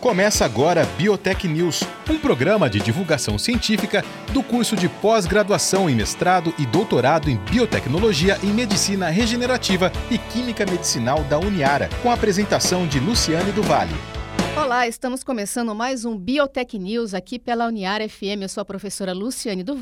Começa agora Biotech News, um programa de divulgação científica do curso de pós-graduação em mestrado e doutorado em biotecnologia e medicina regenerativa e química medicinal da Uniara, com a apresentação de Luciane do Vale. Olá, estamos começando mais um Biotech News aqui pela Uniara FM. Eu sou a professora Luciane do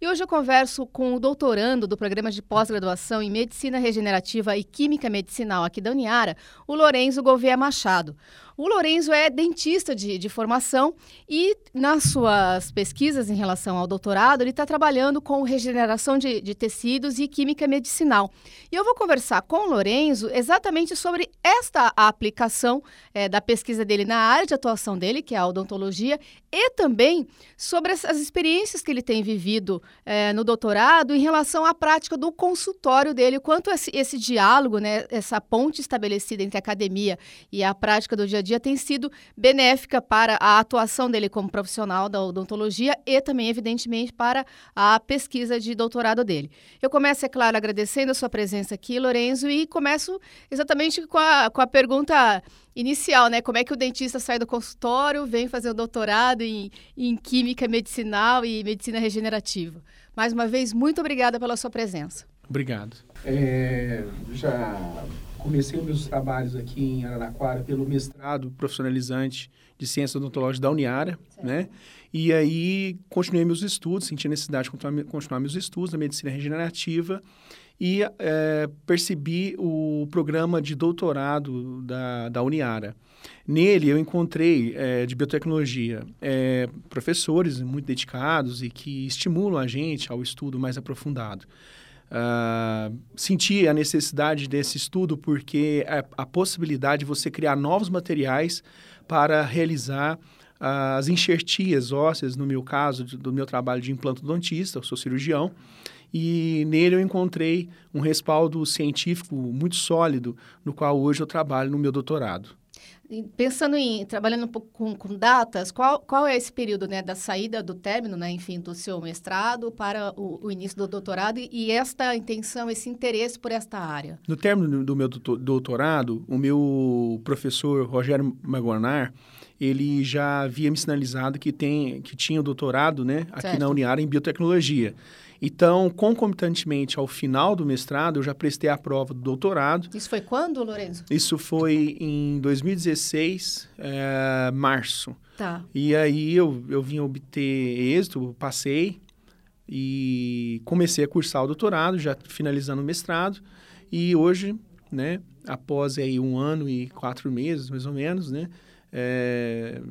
e hoje eu converso com o doutorando do programa de pós-graduação em Medicina Regenerativa e Química Medicinal aqui da Uniara, o Lorenzo Gouveia Machado. O Lorenzo é dentista de, de formação e, nas suas pesquisas em relação ao doutorado, ele está trabalhando com regeneração de, de, tecidos e química medicinal. E eu vou conversar com o Lorenzo exatamente sobre esta aplicação é, da pesquisa dele na área de atuação dele, que é a odontologia, e também sobre as, as experiências que ele tem vivido é, no doutorado em relação à prática do consultório dele, quanto esse, esse diálogo, né, essa ponte estabelecida entre a academia e a prática do dia a dia tem sido benéfica para a atuação dele como profissional da odontologia e também, evidentemente, para a pesquisa de doutorado dele. Eu começo, é claro, agradecendo a sua presença aqui, Lorenzo, e começo exatamente com a, com a pergunta inicial, né? Como é que o dentista sai do consultório, vem fazer o doutorado em, em Química Medicinal e Medicina Regenerativa. Mais uma vez, muito obrigada pela sua presença. Obrigado. É, já comecei os meus trabalhos aqui em Araraquara pelo mestrado profissionalizante de Ciências Odontológicas da Uniara, certo. né? E aí continuei meus estudos, senti a necessidade de continuar, continuar meus estudos na medicina regenerativa e é, percebi o programa de doutorado da, da Uniara. Nele eu encontrei é, de biotecnologia é, professores muito dedicados e que estimulam a gente ao estudo mais aprofundado. Uh, senti a necessidade desse estudo porque a, a, possibilidade de você criar novos materiais para realizar as enxertias ósseas, no meu caso, do meu trabalho de implantodontista, eu sou cirurgião, e nele eu encontrei um respaldo científico muito sólido, no qual hoje eu trabalho no meu doutorado. Pensando em trabalhando um pouco com, com, datas, qual, qual é esse período né, da saída do término, né, enfim, do seu mestrado para o, o início do doutorado e, e, esta intenção, esse interesse por esta área? No término do meu doutorado, o meu professor Rogério Magonar, ele já havia me sinalizado que, tem, que tinha doutorado né, aqui certo. na Uniara em biotecnologia. Então, concomitantemente ao final do mestrado, eu já prestei a prova do doutorado. Isso foi quando, Lourenço? Isso foi em 2016, é, eh, março. Tá. E aí eu, eu vim obter êxito, passei e comecei a cursar o doutorado, já finalizando o mestrado. E hoje, né, após aí um ano e quatro meses, mais ou menos, né, é,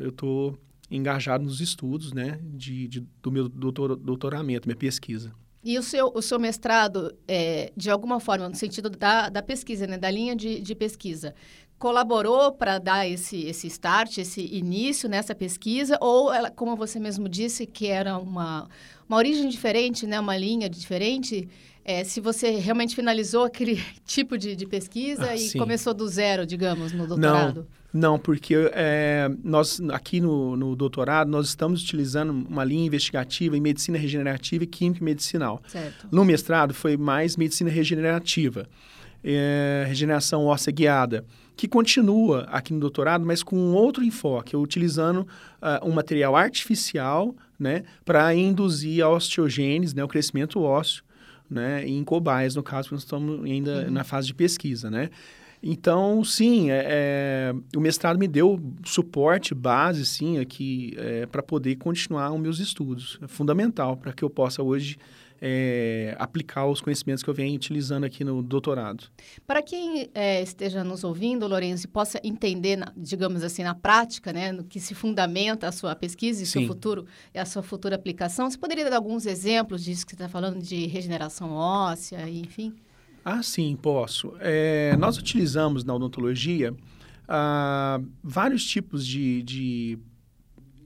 eu estou engajado nos estudos né, de, de do meu doutor, doutoramento, minha pesquisa. E o seu, o seu mestrado, é, de alguma forma, no sentido da, da pesquisa, né, da linha de, de pesquisa, colaborou para dar esse, esse start, esse início nessa pesquisa? Ou, ela, como você mesmo disse, que era uma, uma origem diferente, né, uma linha diferente? É, se você realmente finalizou aquele tipo de, de pesquisa ah, e sim. começou do zero, digamos, no doutorado? Não. Não, porque é, nós aqui no, no, doutorado nós estamos utilizando uma linha investigativa em medicina regenerativa e química medicinal. Certo. No mestrado foi mais medicina regenerativa, é, regeneração óssea guiada, que continua aqui no doutorado, mas com outro enfoque, utilizando uh, um material artificial né, para induzir a osteogênese, né, o crescimento ósseo, né, em cobaias, no caso, nós estamos ainda uhum. na fase de pesquisa, né? Então, sim, é, é, o mestrado me deu suporte, base, sim, aqui, é, para poder continuar os meus estudos. É fundamental para que eu possa hoje é, aplicar os conhecimentos que eu venho utilizando aqui no doutorado. Para quem é, esteja nos ouvindo, Lourenço, e possa entender, digamos assim, na prática, né, no que se fundamenta a sua pesquisa e seu futuro, a sua futura aplicação, você poderia dar alguns exemplos disso que você está falando de regeneração óssea, enfim? Ah, sim, posso. É, nós utilizamos na odontologia ah, vários tipos de, de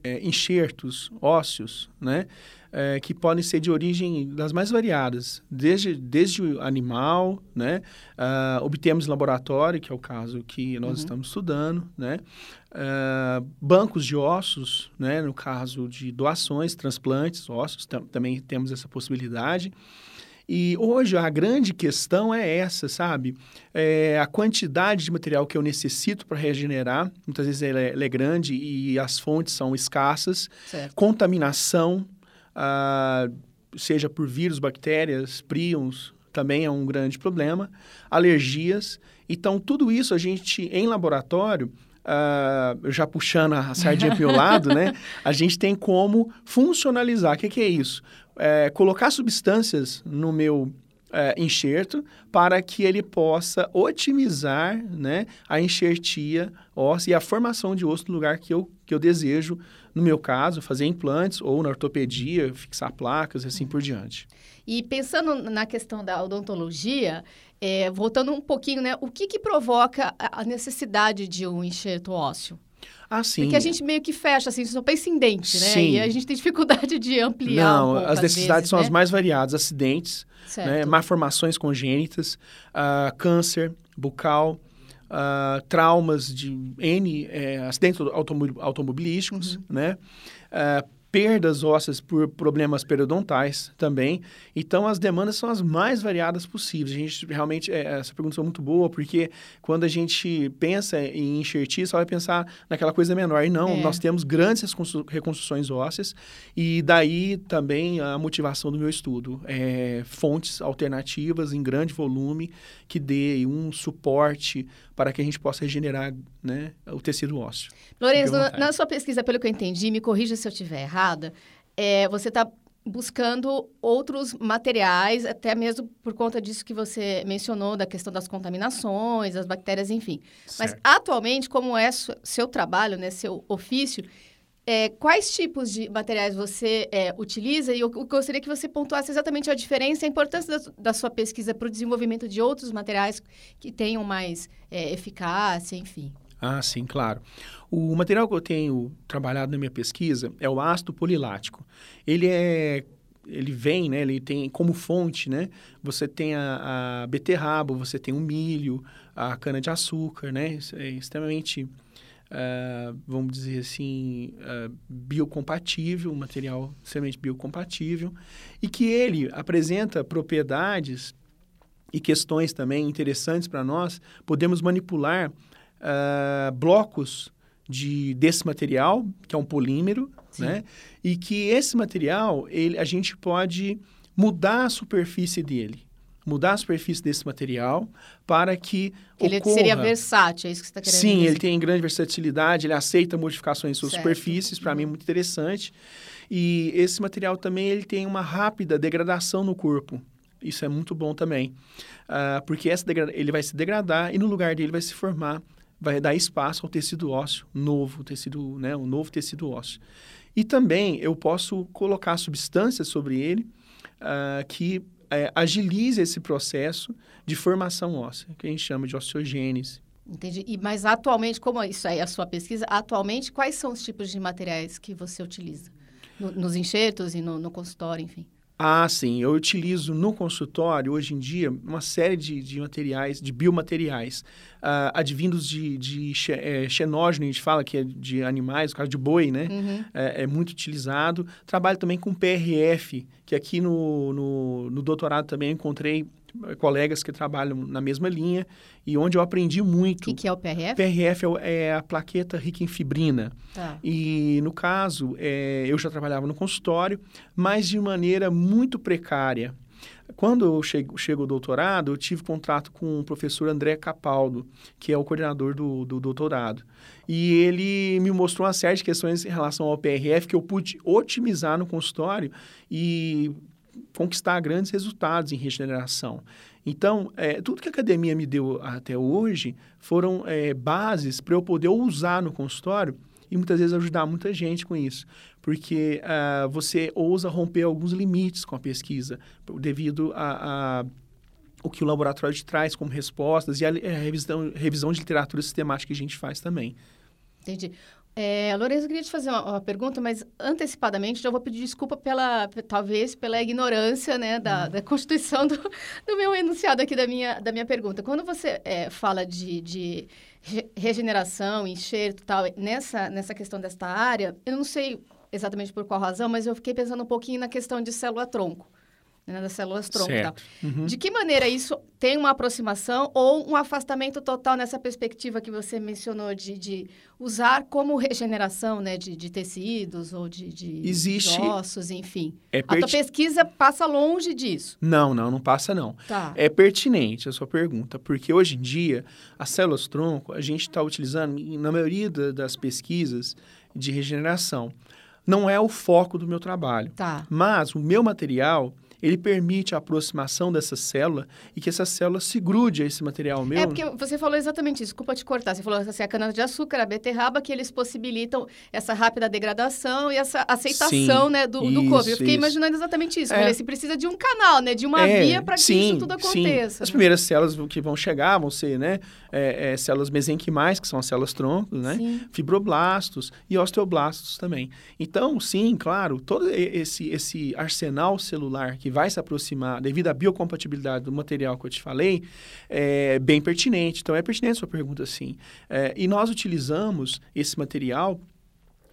é, enxertos ósseos, né? É, que podem ser de origem das mais variadas, desde, desde o animal, né? Ah, obtemos laboratório, que é o caso que nós uhum. estamos estudando, né? Ah, bancos de ossos, né? No caso de doações, transplantes, ossos, tam também temos essa possibilidade. E hoje a grande questão é essa, sabe? É a quantidade de material que eu necessito para regenerar, muitas vezes ela é, ela é, grande e as fontes são escassas. Certo. Contaminação, ah, seja por vírus, bactérias, prions, também é um grande problema. Alergias. Então, tudo isso a gente, em laboratório, uh, já puxando a sardinha para o lado, né? A gente tem como funcionalizar. O que, que é isso? É, colocar substâncias no meu é, enxerto para que ele possa otimizar né, a enxertia óssea e a formação de osso no lugar que eu, que eu desejo, no meu caso, fazer implantes ou na ortopedia, fixar placas e assim por diante. E pensando na questão da odontologia, é, voltando um pouquinho, né, o que, que provoca a necessidade de um enxerto ósseo? Ah, sim. Porque a gente meio que fecha, assim, só pensa em dente, né? Sim. E a gente tem dificuldade de ampliar Não, um pouco, as necessidades vezes, são né? as mais variadas. Acidentes, né, malformações congênitas, uh, câncer bucal, uh, traumas de N é, acidentes automobilísticos, uhum. né? Perdas ósseas por problemas periodontais também. Então, as demandas são as mais variadas possíveis. A gente realmente, é, essa pergunta é muito boa, porque quando a gente pensa em enxertir, só vai pensar naquela coisa menor. E não, é. nós temos grandes reconstruções ósseas e daí também a motivação do meu estudo. É, fontes alternativas em grande volume que dê um suporte para que a gente possa regenerar né, o tecido ósseo. Lourenço, na sua pesquisa, pelo que eu entendi, me corrija se eu estiver errada, é, você está buscando outros materiais, até mesmo por conta disso que você mencionou, da questão das contaminações, as bactérias, enfim. Certo. Mas, atualmente, como é seu trabalho, né, seu ofício, é, quais tipos de materiais você é, utiliza? E eu, eu, gostaria que você pontuasse exatamente a diferença e a importância da, da sua pesquisa para o desenvolvimento de outros materiais que tenham mais é, eficácia, enfim. Ah, sim, claro. O material que eu tenho trabalhado na minha pesquisa é o ácido polilático. Ele é ele vem, né? Ele tem como fonte, né? Você tem a, a beterraba, você tem o milho, a cana de açúcar, né? Isso é extremamente uh, vamos dizer assim, uh, biocompatível, um material extremamente biocompatível, e que ele apresenta propriedades e questões também interessantes para nós. Podemos manipular uh, blocos de, desse material, que é um polímero, né? e que esse material ele, a gente pode mudar a superfície dele mudar a superfície desse material para que ele ocorra... seria versátil, é isso que você está querendo Sim, dizer. ele tem grande versatilidade, ele aceita modificações em suas certo. superfícies, para mim é muito interessante. E esse material também ele tem uma rápida degradação no corpo. Isso é muito bom também, uh, porque essa ele vai se degradar e no lugar dele vai se formar, vai dar espaço ao tecido ósseo novo, tecido, né, um novo tecido ósseo. E também eu posso colocar substâncias sobre ele uh, que é, agilize esse processo de formação óssea, que a gente chama de osteogênese. Entendi. E, mas atualmente, como isso aí é a sua pesquisa, atualmente quais são os tipos de materiais que você utiliza? No, nos enxertos e no, no consultório, enfim? Ah, sim. Eu utilizo no consultório, hoje em dia, uma série de, de materiais, de biomateriais, uh, advindos de, de é, xenógeno, a gente fala que é de animais, no caso de boi, né? Uhum. É, é, muito utilizado. Trabalho também com PRF, que aqui no, no, no doutorado também encontrei colegas que trabalham na mesma linha e onde eu aprendi muito. O que, que, é o PRF? PRF é, é a plaqueta rica em fibrina. Tá. E, no caso, é, eu já trabalhava no consultório, mas de maneira muito precária. Quando eu chego, chego ao doutorado, eu tive contato com o professor André Capaldo, que é o coordenador do, do doutorado. E ele me mostrou uma série de questões em relação ao PRF que eu pude otimizar no consultório e conquistar grandes resultados em regeneração. Então, é, tudo que a academia me deu até hoje foram é, bases para eu poder usar no consultório e muitas vezes ajudar muita gente com isso, porque uh, você ousa romper alguns limites com a pesquisa devido a, a o que o laboratório te traz como respostas e a, revisão, revisão de literatura sistemática que a gente faz também. Entendi. É, Lourenço, eu queria te fazer uma, uma, pergunta, mas antecipadamente já vou pedir desculpa pela, talvez, pela ignorância, né, da, uhum. da constituição do, do, meu enunciado aqui da minha, da minha pergunta. Quando você é, fala de, de regeneração, enxerto tal, nessa, nessa questão desta área, eu não sei exatamente por qual razão, mas eu fiquei pensando um pouquinho na questão de célula-tronco. Né, das células tronco. Uhum. De que maneira isso tem uma aproximação ou um afastamento total nessa perspectiva que você mencionou de, de usar como regeneração né, de, de tecidos ou de, de, Existe... ossos, enfim? É A tua pesquisa passa longe disso. Não, não, não passa não. Tá. É pertinente a sua pergunta, porque hoje em dia as células tronco a gente está utilizando na maioria das pesquisas de regeneração. Não é o foco do meu trabalho. Tá. Mas o meu material ele permite a aproximação dessa célula e que essa célula se grude a esse material meu. É, porque você falou exatamente isso, desculpa te cortar. Você falou assim, a cana-de-açúcar, a beterraba, que eles possibilitam essa rápida degradação e essa aceitação Sim, né, do, isso, do corpo. Eu fiquei isso. imaginando exatamente isso. É. Falei, precisa de um canal, né, de uma É, via para que sim, isso tudo sim. aconteça. As né? primeiras células que vão chegar vão ser né, é, é, células mesenquimais, que são as células troncos, né? Sim. fibroblastos e osteoblastos também. Então, sim, claro, todo esse, esse arsenal celular que vai se aproximar devido à biocompatibilidade do material que eu te falei, é bem pertinente. Então, é pertinente a sua pergunta, sim. É, e nós utilizamos esse material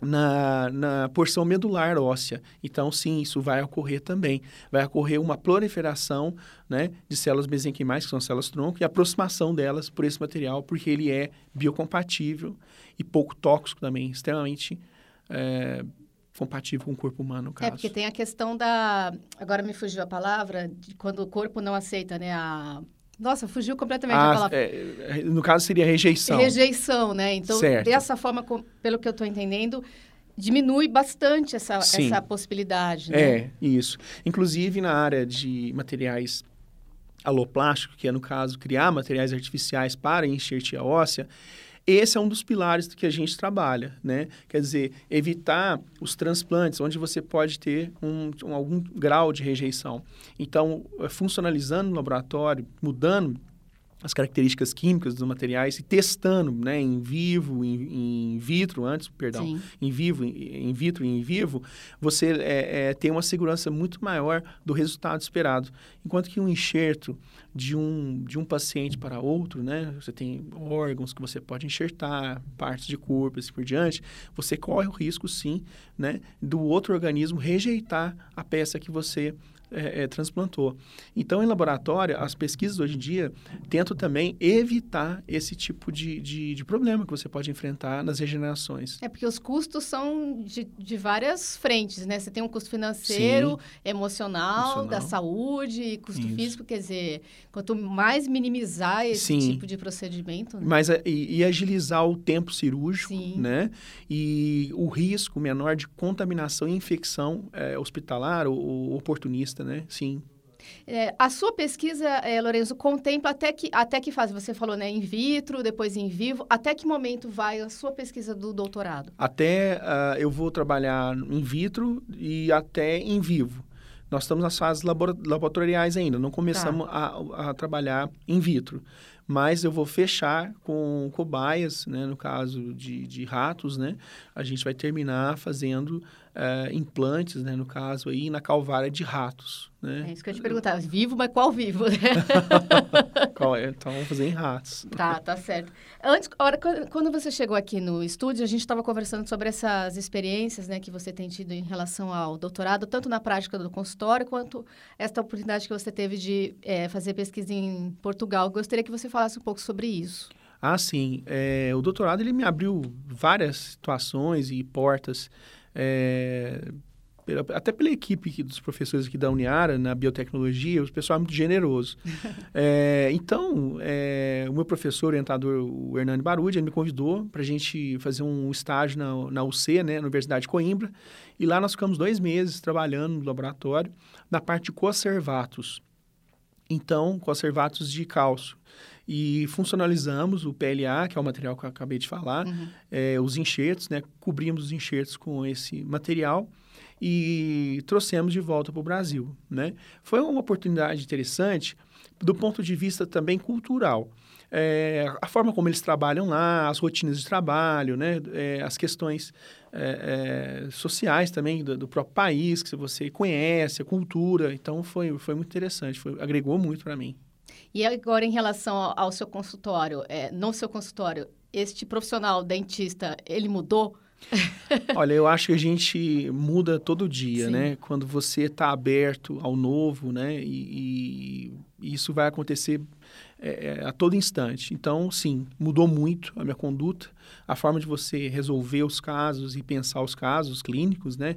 na, na porção medular óssea. Então, sim, isso vai ocorrer também. Vai ocorrer uma proliferação né, de células mesenquimais, que são células tronco, e aproximação delas por esse material, porque ele é biocompatível e pouco tóxico também, extremamente é, compatível com o corpo humano, no caso. É, porque tem a questão da. Agora me fugiu a palavra, de quando o corpo não aceita, né? A... Nossa, fugiu completamente a Ah, palavra. é, no caso, seria rejeição. Rejeição, né? Então, Certo. dessa forma, pelo que eu estou entendendo, diminui bastante essa, Sim. essa possibilidade, né? É, isso. Inclusive na área de materiais aloplásticos, que é, no caso, criar materiais artificiais para enxertia óssea, esse é um dos pilares que a gente trabalha, né? Quer dizer, evitar os transplantes, onde você pode ter um, um- algum grau de rejeição. Então, eh, funcionalizando no laboratório, mudando as características químicas dos materiais e testando, né, em vivo, em, vitro, antes, perdão, Sim. em vivo, em, em vitro e em vivo, você é, é, tem uma segurança muito maior do resultado esperado. Enquanto que um enxerto de um, de um paciente para outro, né, você tem órgãos que você pode enxertar, partes de corpo assim por diante, você corre o risco, sim, né, do outro organismo rejeitar a peça que você é, é, transplantou. Então, em laboratório, as pesquisas hoje em dia tentam também evitar esse tipo de, de, de problema que você pode enfrentar nas regenerações. É porque os custos são de, de várias frentes, né? Você tem um custo financeiro, emocional, Emocional. da saúde, custo Isso. físico, quer dizer, quanto mais minimizar esse Sim. tipo de procedimento, né? Mas a- e, e agilizar o tempo cirúrgico, Sim. né? E o risco menor de contaminação e infecção é, hospitalar ou, ou oportunista, né? Sim. É, a sua pesquisa, é, Lorenzo, contempla até que, até que fase? Você falou, né? In vitro, depois em vivo. Até que momento vai a sua pesquisa do doutorado? Até ah, eu vou trabalhar in vitro e até em vivo. Nós estamos nas fases labora- laboratoriais ainda, não começamos a, a trabalhar in vitro. Mas eu vou fechar com cobaias, né, no caso de, de ratos, né? A gente vai terminar fazendo eh, implantes, né, no caso aí, na calvária de ratos, né? É isso que eu ia te perguntar. Vivo, mas qual vivo? né? Qual é? Então, vamos fazer em ratos. Tá, tá certo. Antes, hora, quando- você chegou aqui no estúdio, a gente estava conversando sobre essas experiências né, que você tem tido em relação ao doutorado, tanto na prática do consultório, quanto esta oportunidade que você teve de eh, fazer pesquisa em Portugal. Gostaria que você falasse um pouco sobre isso. Ah, sim. É, o doutorado ele me abriu várias situações e portas, é, pela- até pela equipe dos professores aqui da Uniara, na biotecnologia, o pessoal é muito generoso. É, então, é, o meu professor orientador, o Hernani Barudi, ele me convidou para a gente fazer um estágio na, na UC, né, na Universidade de Coimbra, e lá nós ficamos dois meses trabalhando no laboratório na parte de conservatos. Então, conservatos de cálcio. E funcionalizamos o PLA, que é o material que eu acabei de falar, eh, os enxertos, né? Cobrimos os enxertos com esse material e trouxemos de volta para o Brasil, né? Foi uma oportunidade interessante do ponto de vista também cultural. Eh, a forma como eles trabalham lá, as rotinas de trabalho, né? Eh, as questões eh, sociais também do, do próprio país que você conhece, a cultura. Então, foi, foi muito interessante, foi, agregou muito para mim. E agora, em relação ao, ao seu consultório, eh, no seu consultório, este profissional dentista, ele mudou Olha, eu acho que a gente muda todo dia, Sim. né? Quando você está aberto ao novo, né? E, e isso vai acontecer é, a todo instante. Então, sim, mudou muito a minha conduta, a forma de você resolver os casos e pensar os casos clínicos, né?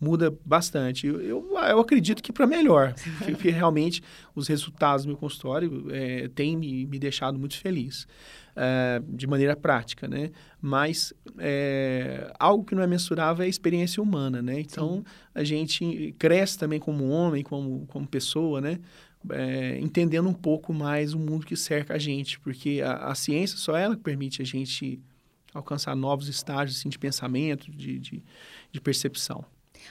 Muda bastante. Eu, eu, eu acredito que para melhor, porque realmente os resultados do meu consultório é, têm me, me deixado muito feliz. Uh, de maneira prática, né? Mas é, algo que não é mensurável é a experiência humana, né? Então, Sim. a gente cresce também como homem, como, como pessoa, né? É, entendendo um pouco mais o mundo que cerca a gente, porque a, a, ciência só ela permite a gente alcançar novos estágios assim, de pensamento, de, de, de percepção.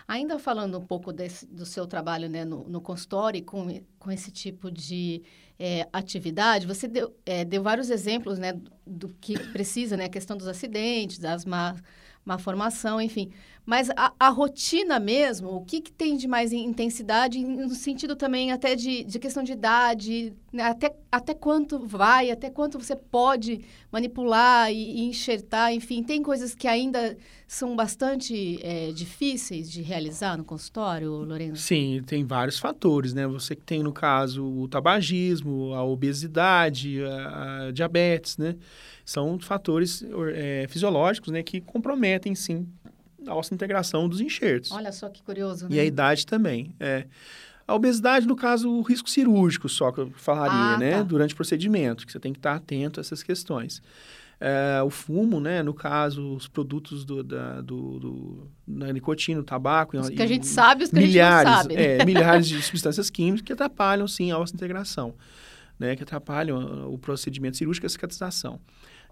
Ainda falando um pouco desse, do seu trabalho né, no, no consultório com, com esse tipo de é, atividade, você deu, é, deu vários exemplos né, do que precisa, né, a questão dos acidentes, das má, má formação, enfim. Mas a, a rotina mesmo, o que, que tem de mais intensidade, no sentido também até de, de questão de idade, né? até, até quanto vai, até quanto você pode manipular e, e enxertar, enfim, tem coisas que ainda são bastante é, difíceis de realizar no consultório, Lorena? Sim, tem vários fatores, né? Você que tem, no caso, o tabagismo, a obesidade, a, a diabetes, né? São fatores é, fisiológicos, né, que comprometem, sim, a nossa integração dos enxertos. Olha só que curioso, né? E a idade também, é. A obesidade, no caso, o risco cirúrgico só que eu falaria, ah, né? Tá. Durante o procedimento, que você tem que estar atento a essas questões. É, o fumo, né? No caso, os produtos do, da, do, do da nicotina, o tabaco... Os que a gente sabe, os que milhares, a gente não sabe. Né? É, milhares de substâncias químicas que atrapalham, sim, a nossa integração. Né? Que atrapalham o procedimento cirúrgico e a cicatrização.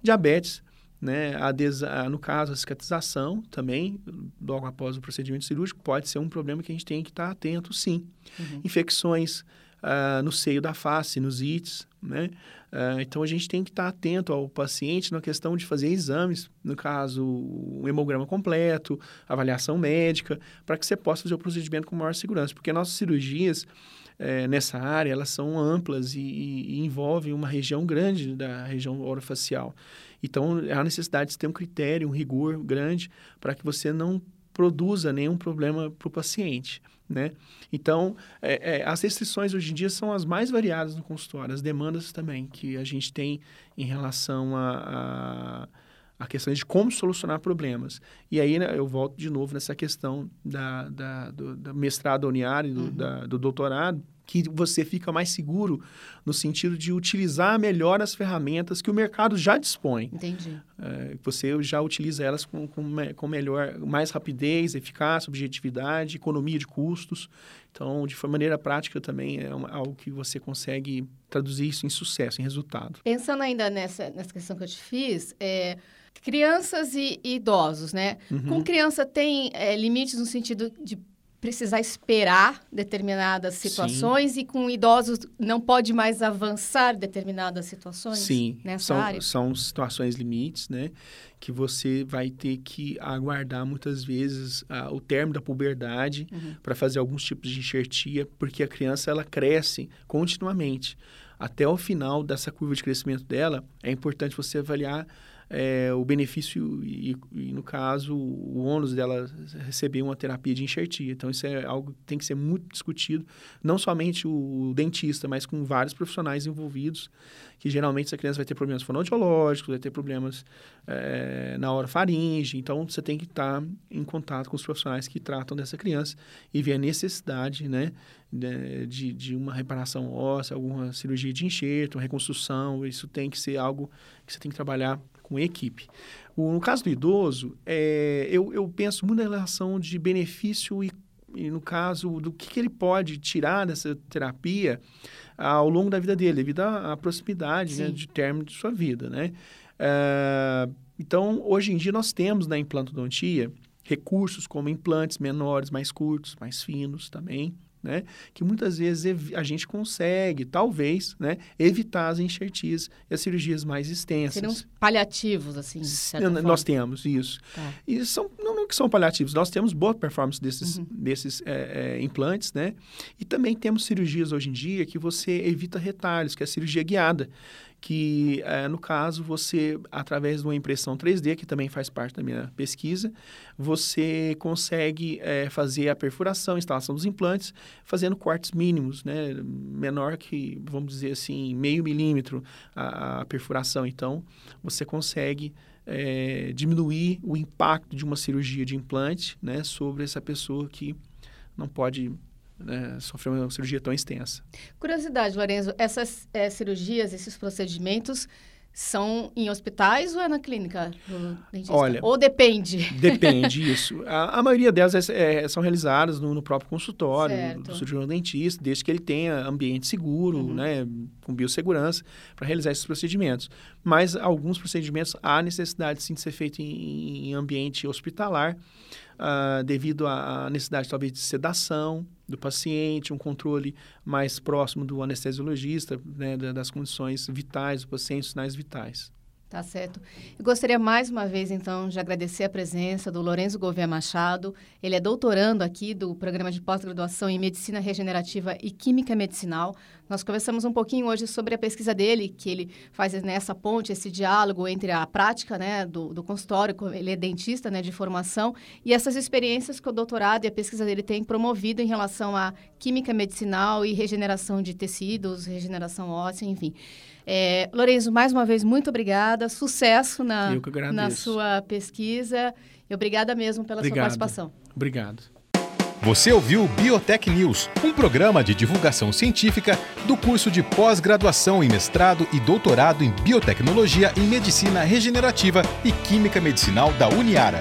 Diabetes, né? A no caso, a cicatrização também, logo após o procedimento cirúrgico, pode ser um problema que a gente tem que estar atento, sim. Uhum. Infecções uh, no seio da face, sinusites, né? Uh, então, a gente tem que estar atento ao paciente na questão de fazer exames, no caso, um hemograma completo, avaliação médica, para que você possa fazer o procedimento com maior segurança. Porque nossas cirurgias é, nessa área, elas são amplas e, e, e, envolvem uma região grande da região orofacial. Então, há necessidade de ter um critério, um rigor grande para que você não produza nenhum problema para o paciente, né? Então, é, é, as restrições hoje em dia são as mais variadas no consultório, as demandas também que a gente tem em relação a, a, a questões de como solucionar problemas. E aí né, eu volto de novo nessa questão da, da, do, mestrado uniário, do, uhum. da, do doutorado, que você fica mais seguro no sentido de utilizar melhor as ferramentas que o mercado já dispõe. Entendi. É, você já utiliza elas com, com, com melhor, mais rapidez, eficácia, objetividade, economia de custos. Então, de maneira prática também é uma, algo que você consegue traduzir isso em sucesso, em resultado. Pensando ainda nessa, nessa questão que eu te fiz, é, crianças e, e, idosos, né? Uhum. Com criança tem é, limites no sentido de precisar esperar determinadas situações Sim. e com idosos não pode mais avançar determinadas situações Sim, nessa são, área? são situações limites, né? Que você vai ter que aguardar muitas vezes uh, o término da puberdade uhum. para fazer alguns tipos de enxertia, porque a criança ela cresce continuamente. Até o final dessa curva de crescimento dela, é importante você avaliar é, o benefício e, e, no caso, o ônus dela receber uma terapia de enxertia. Então, isso é algo que tem que ser muito discutido, não somente o dentista, mas com vários profissionais envolvidos, que geralmente essa criança vai ter problemas fonoaudiológicos, vai ter problemas é, na hora faringe. Então, você tem que estar em contato com os profissionais que tratam dessa criança e ver a necessidade, né, de, de uma reparação óssea, alguma cirurgia de enxerto, reconstrução. Isso tem que ser algo que você tem que trabalhar com equipe. O, no caso do idoso, é, eu, eu penso muito na relação de benefício e, e no caso do que, que, ele pode tirar dessa terapia ao longo da vida dele, devido à, à proximidade né, de término de sua vida, né? É, então, hoje em dia, nós temos na implantodontia recursos como implantes menores, mais curtos, mais finos também, né? Que muitas vezes a gente consegue, talvez, né, evitar as enxertias e as cirurgias mais extensas. Seriam paliativos, assim, Nós temos isso. Tá. E são, não, não que são paliativos, nós temos boa performance desses, uhum. desses é, é, implantes, né? E também temos cirurgias hoje em dia que você evita retalhos, que é a cirurgia guiada. Que, é, no caso, você, através de uma impressão 3D, que também faz parte da minha pesquisa, você consegue é, fazer a perfuração, instalação dos implantes, fazendo cortes mínimos, né? menor que, vamos dizer assim, meio milímetro a, a perfuração. Então, você consegue é, diminuir o impacto de uma cirurgia de implante né, sobre essa pessoa que não pode né, sofrer uma cirurgia tão extensa. Curiosidade, Lorenzo, essas é, cirurgias, esses procedimentos são em hospitais ou é na clínica Olha, ou depende? Depende, isso. A, a maioria delas é, é, são realizadas no, no próprio consultório certo. do cirurgião dentista, desde que ele tenha ambiente seguro, uhum. né, com biossegurança, para realizar esses procedimentos. Mas alguns procedimentos há necessidade sim de ser feito em, em ambiente hospitalar, uh, devido à necessidade talvez de sedação do paciente, um controle mais próximo do anestesiologista, né, das condições vitais do paciente, sinais vitais. Tá certo. Eu gostaria mais uma vez, então, de agradecer a presença do Lourenço Gouveia Machado. Ele é doutorando aqui do programa de pós-graduação em Medicina Regenerativa e Química Medicinal. Nós conversamos um pouquinho hoje sobre a pesquisa dele, que ele faz nessa ponte, esse diálogo entre a prática né, do, do consultório, ele é dentista né, de formação, e essas experiências que o doutorado e a pesquisa dele tem promovido em relação à química medicinal e regeneração de tecidos, regeneração óssea, enfim. É, Lorenzo, mais uma vez, muito obrigada. Sucesso na, na sua pesquisa. E obrigada mesmo pela Obrigado. sua participação. Obrigado. Você ouviu Biotech News, um programa de divulgação científica do curso de pós-graduação em mestrado e doutorado em biotecnologia em medicina regenerativa e química medicinal da Uniara.